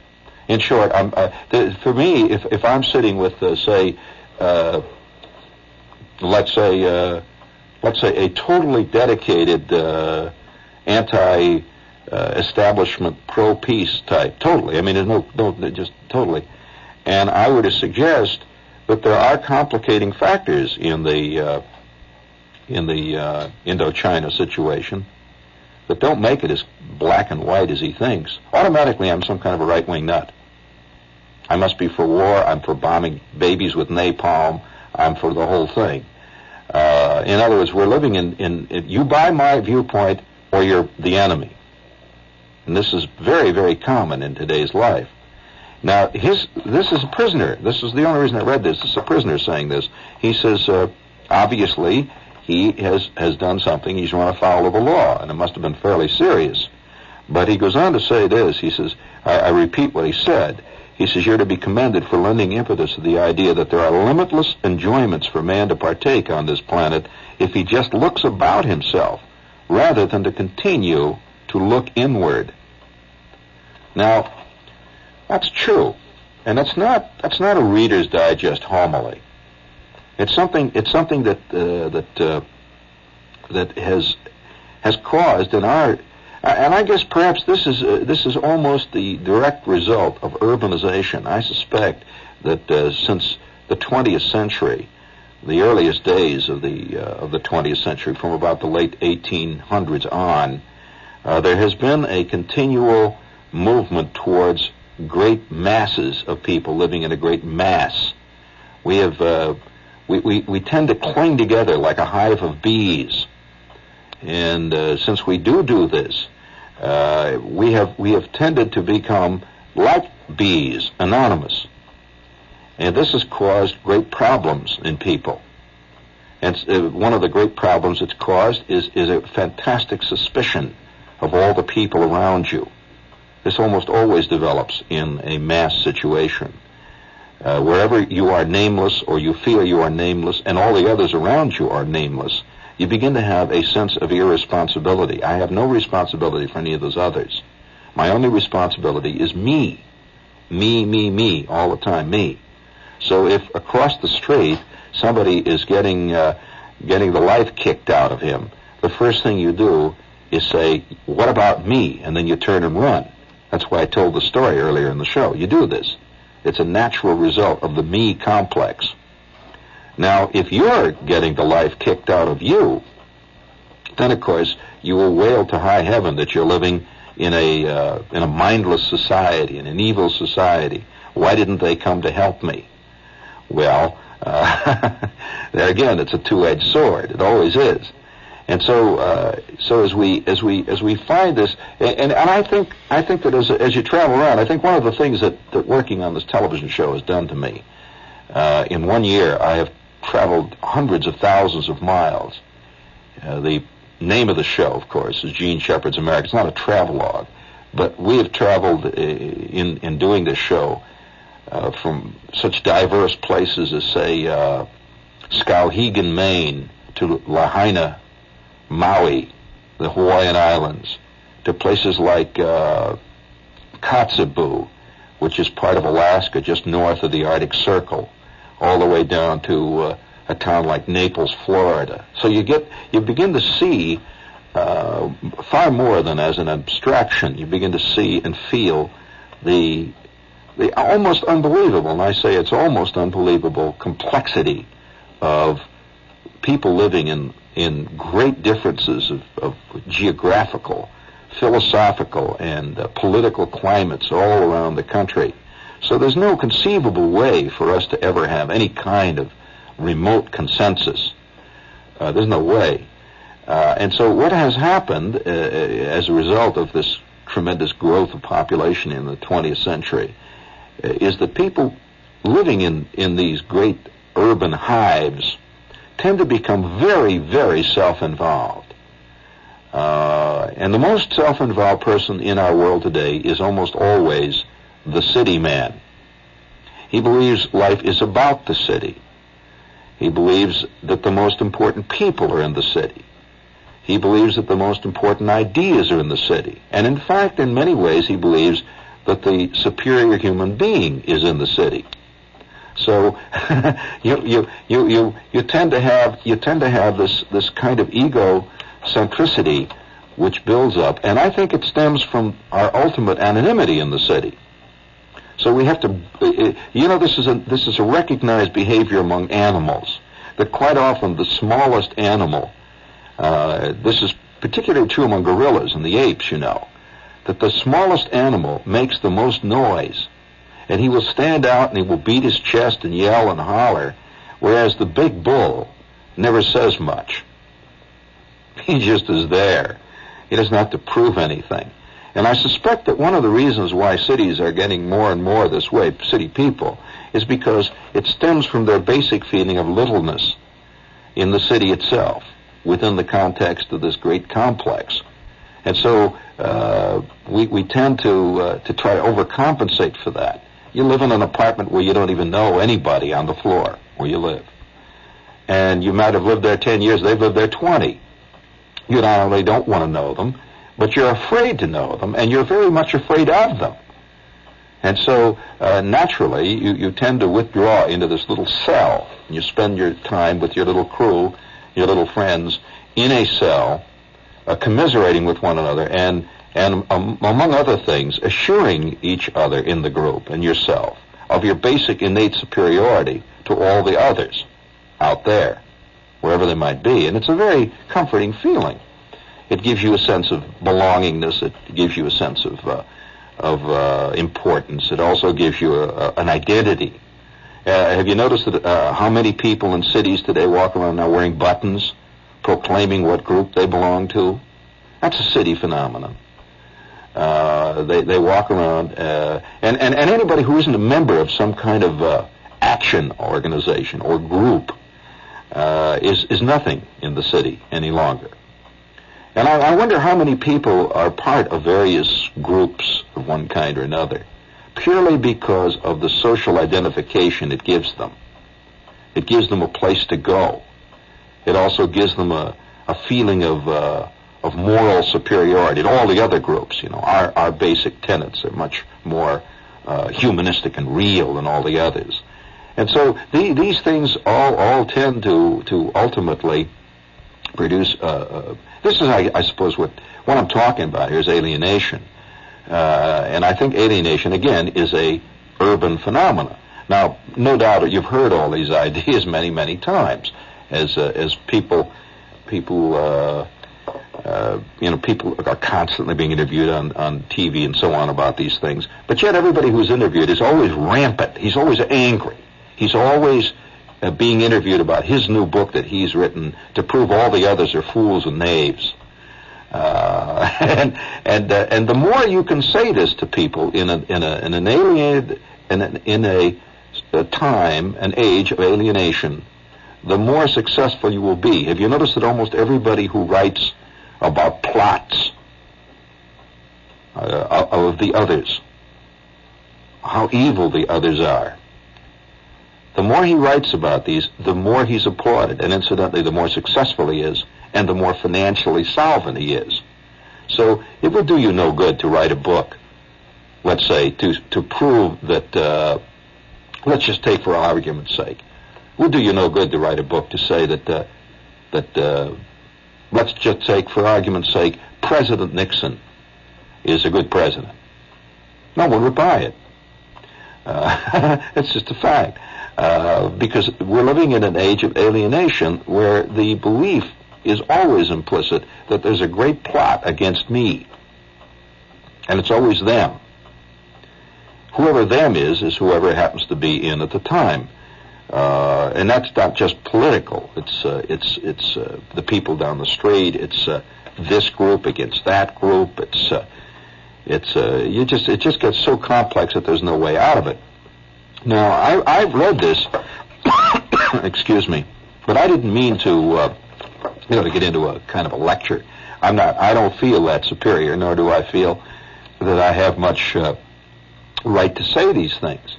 In short, uh, the, for me, if, if I'm sitting with, uh, say, uh, let's say, uh, let's say a totally dedicated uh, anti uh, establishment pro peace type. Totally. I mean, there's no, no, just totally. And I were to suggest that there are complicating factors in the uh, in the uh, Indochina situation that don't make it as black and white as he thinks. Automatically, I'm some kind of a right wing nut. I must be for war. I'm for bombing babies with napalm. I'm for the whole thing. Uh, in other words, we're living in, in, in, you buy my viewpoint or you're the enemy. And this is very, very common in today's life. Now, his, this is a prisoner. This is the only reason I read this. This is a prisoner saying this. He says, uh, obviously, he has, has done something. He's run afoul of the law, and it must have been fairly serious. But he goes on to say this. He says, I, I repeat what he said. He says, You're to be commended for lending impetus to the idea that there are limitless enjoyments for man to partake on this planet if he just looks about himself rather than to continue to look inward. Now, that's true. And that's not that's not a Reader's Digest homily. It's something it's something that uh, that uh, that has has caused in our and I guess perhaps this is uh, this is almost the direct result of urbanization. I suspect that uh, since the 20th century, the earliest days of the uh, of the 20th century, from about the late 1800s on, uh, there has been a continual movement towards great masses of people living in a great mass. We have uh, we, we, we tend to cling together like a hive of bees. And uh, since we do do this, uh, we have we have tended to become like bees, anonymous. And this has caused great problems in people. And uh, one of the great problems it's caused is, is a fantastic suspicion of all the people around you. This almost always develops in a mass situation. Uh, wherever you are nameless or you feel you are nameless and all the others around you are nameless, you begin to have a sense of irresponsibility. I have no responsibility for any of those others. My only responsibility is me. Me, me, me, all the time, me. So if across the street somebody is getting, uh, getting the life kicked out of him, the first thing you do is say, what about me? And then you turn and run. That's why I told the story earlier in the show. You do this. It's a natural result of the me complex. Now, if you're getting the life kicked out of you, then of course you will wail to high heaven that you're living in a uh, in a mindless society, in an evil society. Why didn't they come to help me? Well, uh, there again, it's a two-edged sword. It always is. And so, uh, so as we as we as we find this, and, and I think I think that as as you travel around, I think one of the things that, that working on this television show has done to me, uh, in one year I have traveled hundreds of thousands of miles. Uh, the name of the show, of course, is Jean Shepherd's America. It's not a travelogue, but we have traveled uh, in in doing this show uh, from such diverse places as say uh, Skowhegan, Maine, to Lahaina, Maui, the Hawaiian Islands, to places like uh, Kotzebue, which is part of Alaska, just north of the Arctic Circle, all the way down to uh, a town like Naples, Florida. So you get, you begin to see uh, far more than as an abstraction. You begin to see and feel the the almost unbelievable, and I say it's almost unbelievable complexity of people living in in great differences of, of geographical, philosophical, and uh, political climates all around the country. So there's no conceivable way for us to ever have any kind of remote consensus. Uh, there's no way. Uh, and so what has happened uh, as a result of this tremendous growth of population in the 20th century uh, is that people living in, in these great urban hives tend to become very, very self-involved. Uh, and the most self-involved person in our world today is almost always the city man. He believes life is about the city. He believes that the most important people are in the city. He believes that the most important ideas are in the city. And in fact, in many ways, he believes that the superior human being is in the city. So you, you, you, you, you tend to have, you tend to have this, this kind of ego centricity which builds up. And I think it stems from our ultimate anonymity in the city. So we have to, you know, this is a this is a recognized behavior among animals. That quite often the smallest animal, uh, this is particularly true among gorillas and the apes, you know, that the smallest animal makes the most noise, and he will stand out and he will beat his chest and yell and holler, whereas the big bull never says much. He just is there. He doesn't have to prove anything. And I suspect that one of the reasons why cities are getting more and more this way, city people, is because it stems from their basic feeling of littleness in the city itself, within the context of this great complex. And so uh, we, we tend to, uh, to try to overcompensate for that. You live in an apartment where you don't even know anybody on the floor where you live. And you might have lived there 10 years, they've lived there 20. You not only don't want to know them, but you're afraid to know them, and you're very much afraid of them. And so, uh, naturally, you, you tend to withdraw into this little cell, and you spend your time with your little crew, your little friends, in a cell, uh, commiserating with one another, and and um, among other things, assuring each other in the group and yourself of your basic innate superiority to all the others out there, wherever they might be. And it's a very comforting feeling. It gives you a sense of belongingness. It gives you a sense of uh, of uh, importance. It also gives you a, a, an identity. Uh, have you noticed that uh, how many people in cities today walk around now wearing buttons, proclaiming what group they belong to? That's a city phenomenon. Uh, they they walk around, uh, and, and and anybody who isn't a member of some kind of action organization or group is is nothing in the city any longer. And I, I wonder how many people are part of various groups of one kind or another, purely because of the social identification it gives them. It gives them a place to go. It also gives them a, a feeling of uh, of moral superiority to all the other groups. You know, our our basic tenets are much more uh, humanistic and real than all the others. And so the, these things all all tend to to ultimately produce uh, uh this is, I, I suppose, what what I'm talking about here is alienation, uh, and I think alienation again is a urban phenomenon. Now, no doubt you've heard all these ideas many, many times, as uh, as people people. Uh, uh, you know, people are constantly being interviewed on, on TV and so on about these things. But yet everybody who's interviewed is always rampant. He's always angry. He's always uh, being interviewed about his new book that he's written to prove all the others are fools and knaves. Uh, and and uh, and the more you can say this to people in a in a in an alienated in a, in a, a time an age of alienation, the more successful you will be. Have you noticed that almost everybody who writes about plots uh, of the others, how evil the others are, the more he writes about these, the more he's applauded, and incidentally, the more successful he is, and the more financially solvent he is. So it would do you no good to write a book, let's say, to to prove that. Uh, let's just take for argument's sake, it would do you no good to write a book to say that uh, that. Uh, let's just take for argument's sake, President Nixon is a good president. No one would buy it. Uh, it's just a fact. Uh, because we're living in an age of alienation where the belief is always implicit that there's a great plot against me. And it's always them. Whoever them is, is whoever happens to be in at the time. Uh, and that's not just political. It's uh, it's it's uh, the people down the street. It's uh, this group against that group. It's it's uh, you just it just gets so complex that there's no way out of it. Now I I've read this, excuse me, but I didn't mean to uh, you know to get into a kind of a lecture. I'm not. I don't feel that superior, nor do I feel that I have much uh, right to say these things.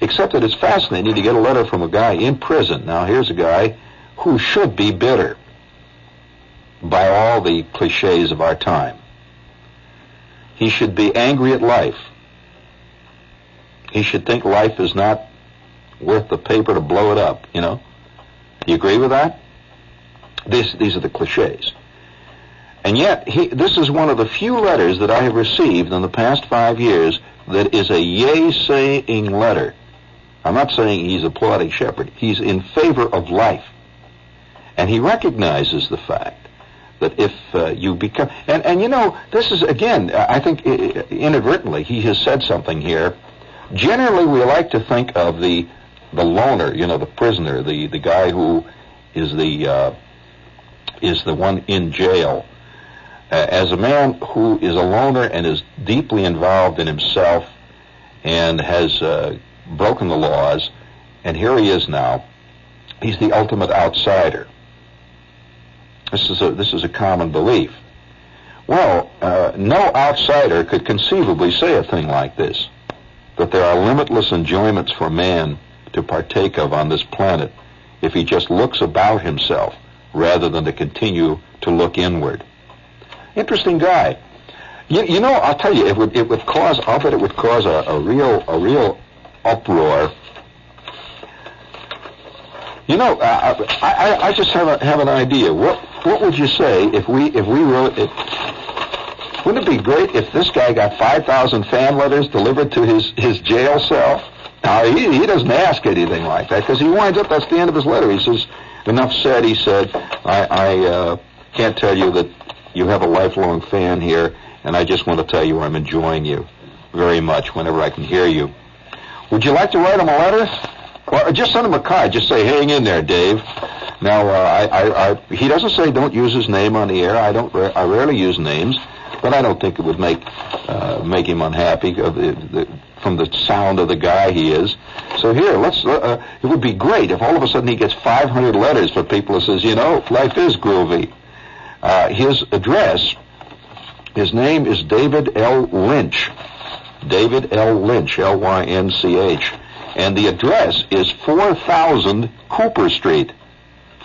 Except that it's fascinating to get a letter from a guy in prison. Now here's a guy who should be bitter by all the cliches of our time. He should be angry at life. He should think life is not worth the paper to blow it up, you know? You agree with that? This, these are the cliches. And yet, he, this is one of the few letters that I have received in the past five years that is a yay-saying letter. I'm not saying he's applauding Shepherd. He's in favor of life. And he recognizes the fact that if uh, you become and and you know this is again I think inadvertently he has said something here. Generally, we like to think of the the loner, you know, the prisoner, the the guy who is the uh, is the one in jail, uh, as a man who is a loner and is deeply involved in himself and has uh, broken the laws, and here he is now. He's the ultimate outsider. This is a, this is a common belief. Well, uh, no outsider could conceivably say a thing like this, that there are limitless enjoyments for man to partake of on this planet if he just looks about himself rather than to continue to look inward. Interesting guy. You, you know, I'll tell you, it would it would cause. I'll bet it would cause a, a real a real uproar you know, uh, I, I, I just have a, have an idea. What what would you say if we if we wrote it? Wouldn't it be great if this guy got five thousand fan letters delivered to his his jail cell? Now he he doesn't ask anything like that because he winds up. That's the end of his letter. He says, "Enough said." He said, "I I uh, can't tell you that you have a lifelong fan here, and I just want to tell you I'm enjoying you very much whenever I can hear you." Would you like to write him a letter? Well, just send him a card. Just say, "Hang in there, Dave." Now, uh, I, I, I, he doesn't say don't use his name on the air. I don't. I rarely use names, but I don't think it would make uh, make him unhappy of the, the, from the sound of the guy he is. So here, let's. Uh, uh it would be great if all of a sudden he gets 500 letters for people who says, you know, life is groovy. Uh, his address, his name is David L. Lynch. David L. Lynch, L-Y-N-C-H and the address is 4000 Cooper Street.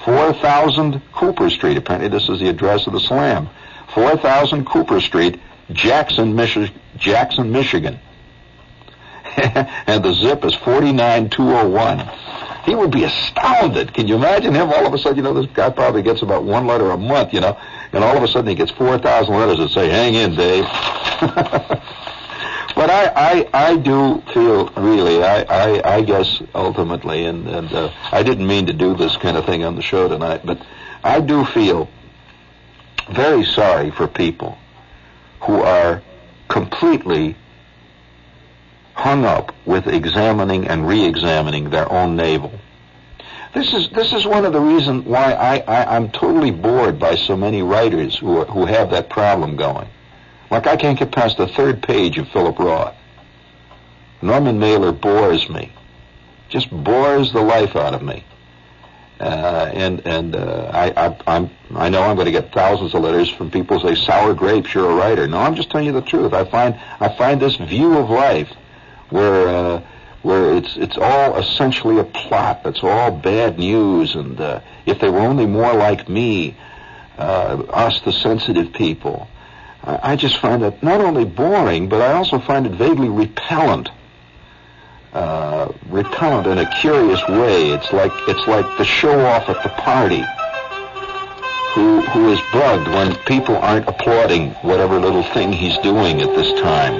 4000 Cooper Street. Apparently, this is the address of the slam. 4000 Cooper Street, Jackson, Michi- Jackson, Michigan. and the zip is 49201. He would be astounded. Can you imagine him all of a sudden? You know, this guy probably gets about one letter a month, you know, and all of a sudden he gets 4,000 letters that say, hang in, Dave. But I, I, I do feel really, I, I, I guess ultimately, and, and uh, I didn't mean to do this kind of thing on the show tonight, but I do feel very sorry for people who are completely hung up with examining and re-examining their own navel. This is this is one of the reasons why I, I I'm totally bored by so many writers who are, who have that problem going. Like I can't get past the third page of Philip Roth. Norman Mailer bores me, just bores the life out of me. Uh, and and uh, I, I I'm I know I'm going to get thousands of letters from people say sour grapes. You're a writer. No, I'm just telling you the truth. I find I find this view of life where uh, where it's it's all essentially a plot. It's all bad news. And uh, if they were only more like me, uh, us the sensitive people, I just find it not only boring, but I also find it vaguely repellent. Uh, repellent in a curious way. It's like it's like the show off at the party. Who who is bugged when people aren't applauding whatever little thing he's doing at this time.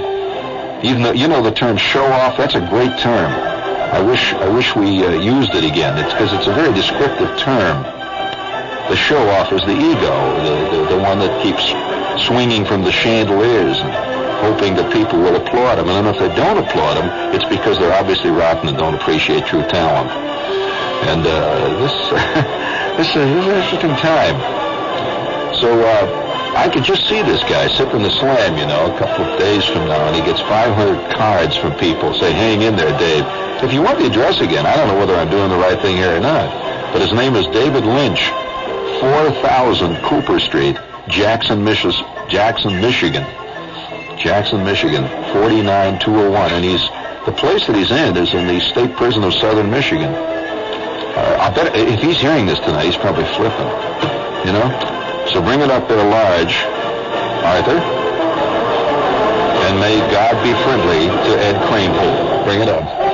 Even though you know the term show off, that's a great term. I wish I wish we uh, used it again. It's because it's a very descriptive term. The show off is the ego, the, the, the one that keeps swinging from the chandeliers and hoping that people will applaud them. And then if they don't applaud them, it's because they're obviously rotten and don't appreciate true talent. And uh, this, this, is, an interesting time. So uh, I could just see this guy sipping the slam, you know, a couple of days from now, and he gets 500 cards from people say, hang in there, Dave. If you want the address again, I don't know whether I'm doing the right thing here or not, but his name is David Lynch, 4000 Cooper Street, Jackson, Michigan. Jackson, Michigan. Jackson, Michigan, 49201, and he's the place that he's in is in the state prison of Southern Michigan. Uh, I bet if he's hearing this tonight, he's probably flipping. You know? So bring it up there large, Arthur. And may God be friendly to Ed Kranepool. Bring it up.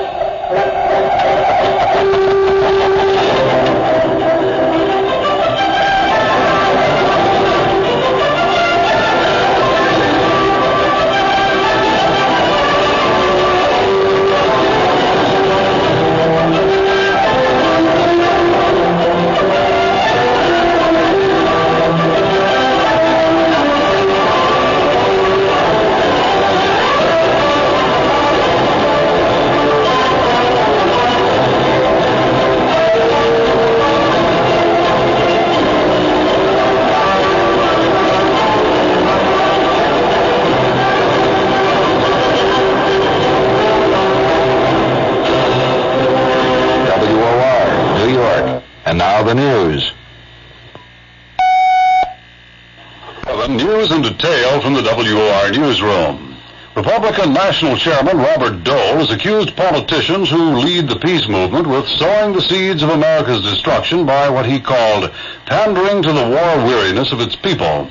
From the WOR newsroom. Republican National Chairman Robert Dole has accused politicians who lead the peace movement with sowing the seeds of America's destruction by what he called pandering to the war weariness of its people.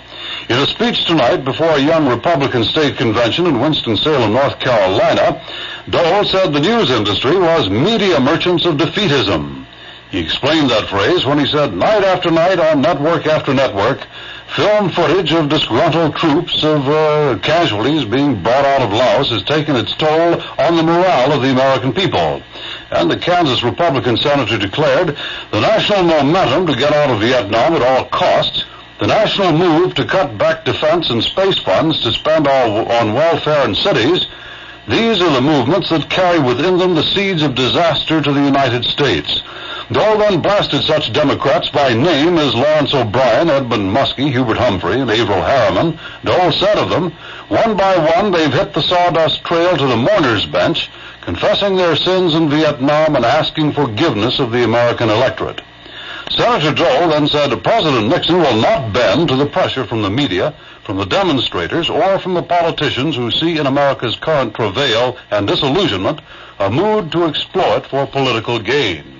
In a speech tonight before a young Republican state convention in Winston-Salem, North Carolina, Dole said the news industry was media merchants of defeatism. He explained that phrase when he said night after night on network after network, film footage of disgruntled troops of uh, casualties being brought out of Laos has taken its toll on the morale of the American people. And the Kansas Republican senator declared the national momentum to get out of Vietnam at all costs, the national move to cut back defense and space funds to spend all on welfare and cities, these are the movements that carry within them the seeds of disaster to the United States. Dole then blasted such Democrats by name as Lawrence O'Brien, Edmund Muskie, Hubert Humphrey, and Averell Harriman. Dole said of them, one by one they've hit the sawdust trail to the mourner's bench, confessing their sins in Vietnam and asking forgiveness of the American electorate. Senator Dole then said President Nixon will not bend to the pressure from the media, from the demonstrators, or from the politicians who see in America's current travail and disillusionment a mood to exploit for political gain.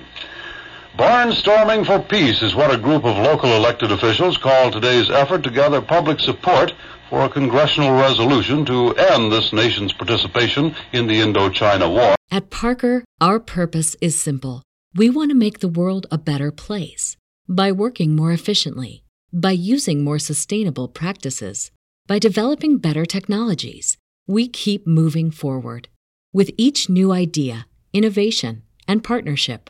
Barnstorming for peace is what a group of local elected officials call today's effort to gather public support for a congressional resolution to end this nation's participation in the Indochina War. At Parker, our purpose is simple. We want to make the world a better place by working more efficiently, by using more sustainable practices, by developing better technologies. We keep moving forward. With each new idea, innovation, and partnership,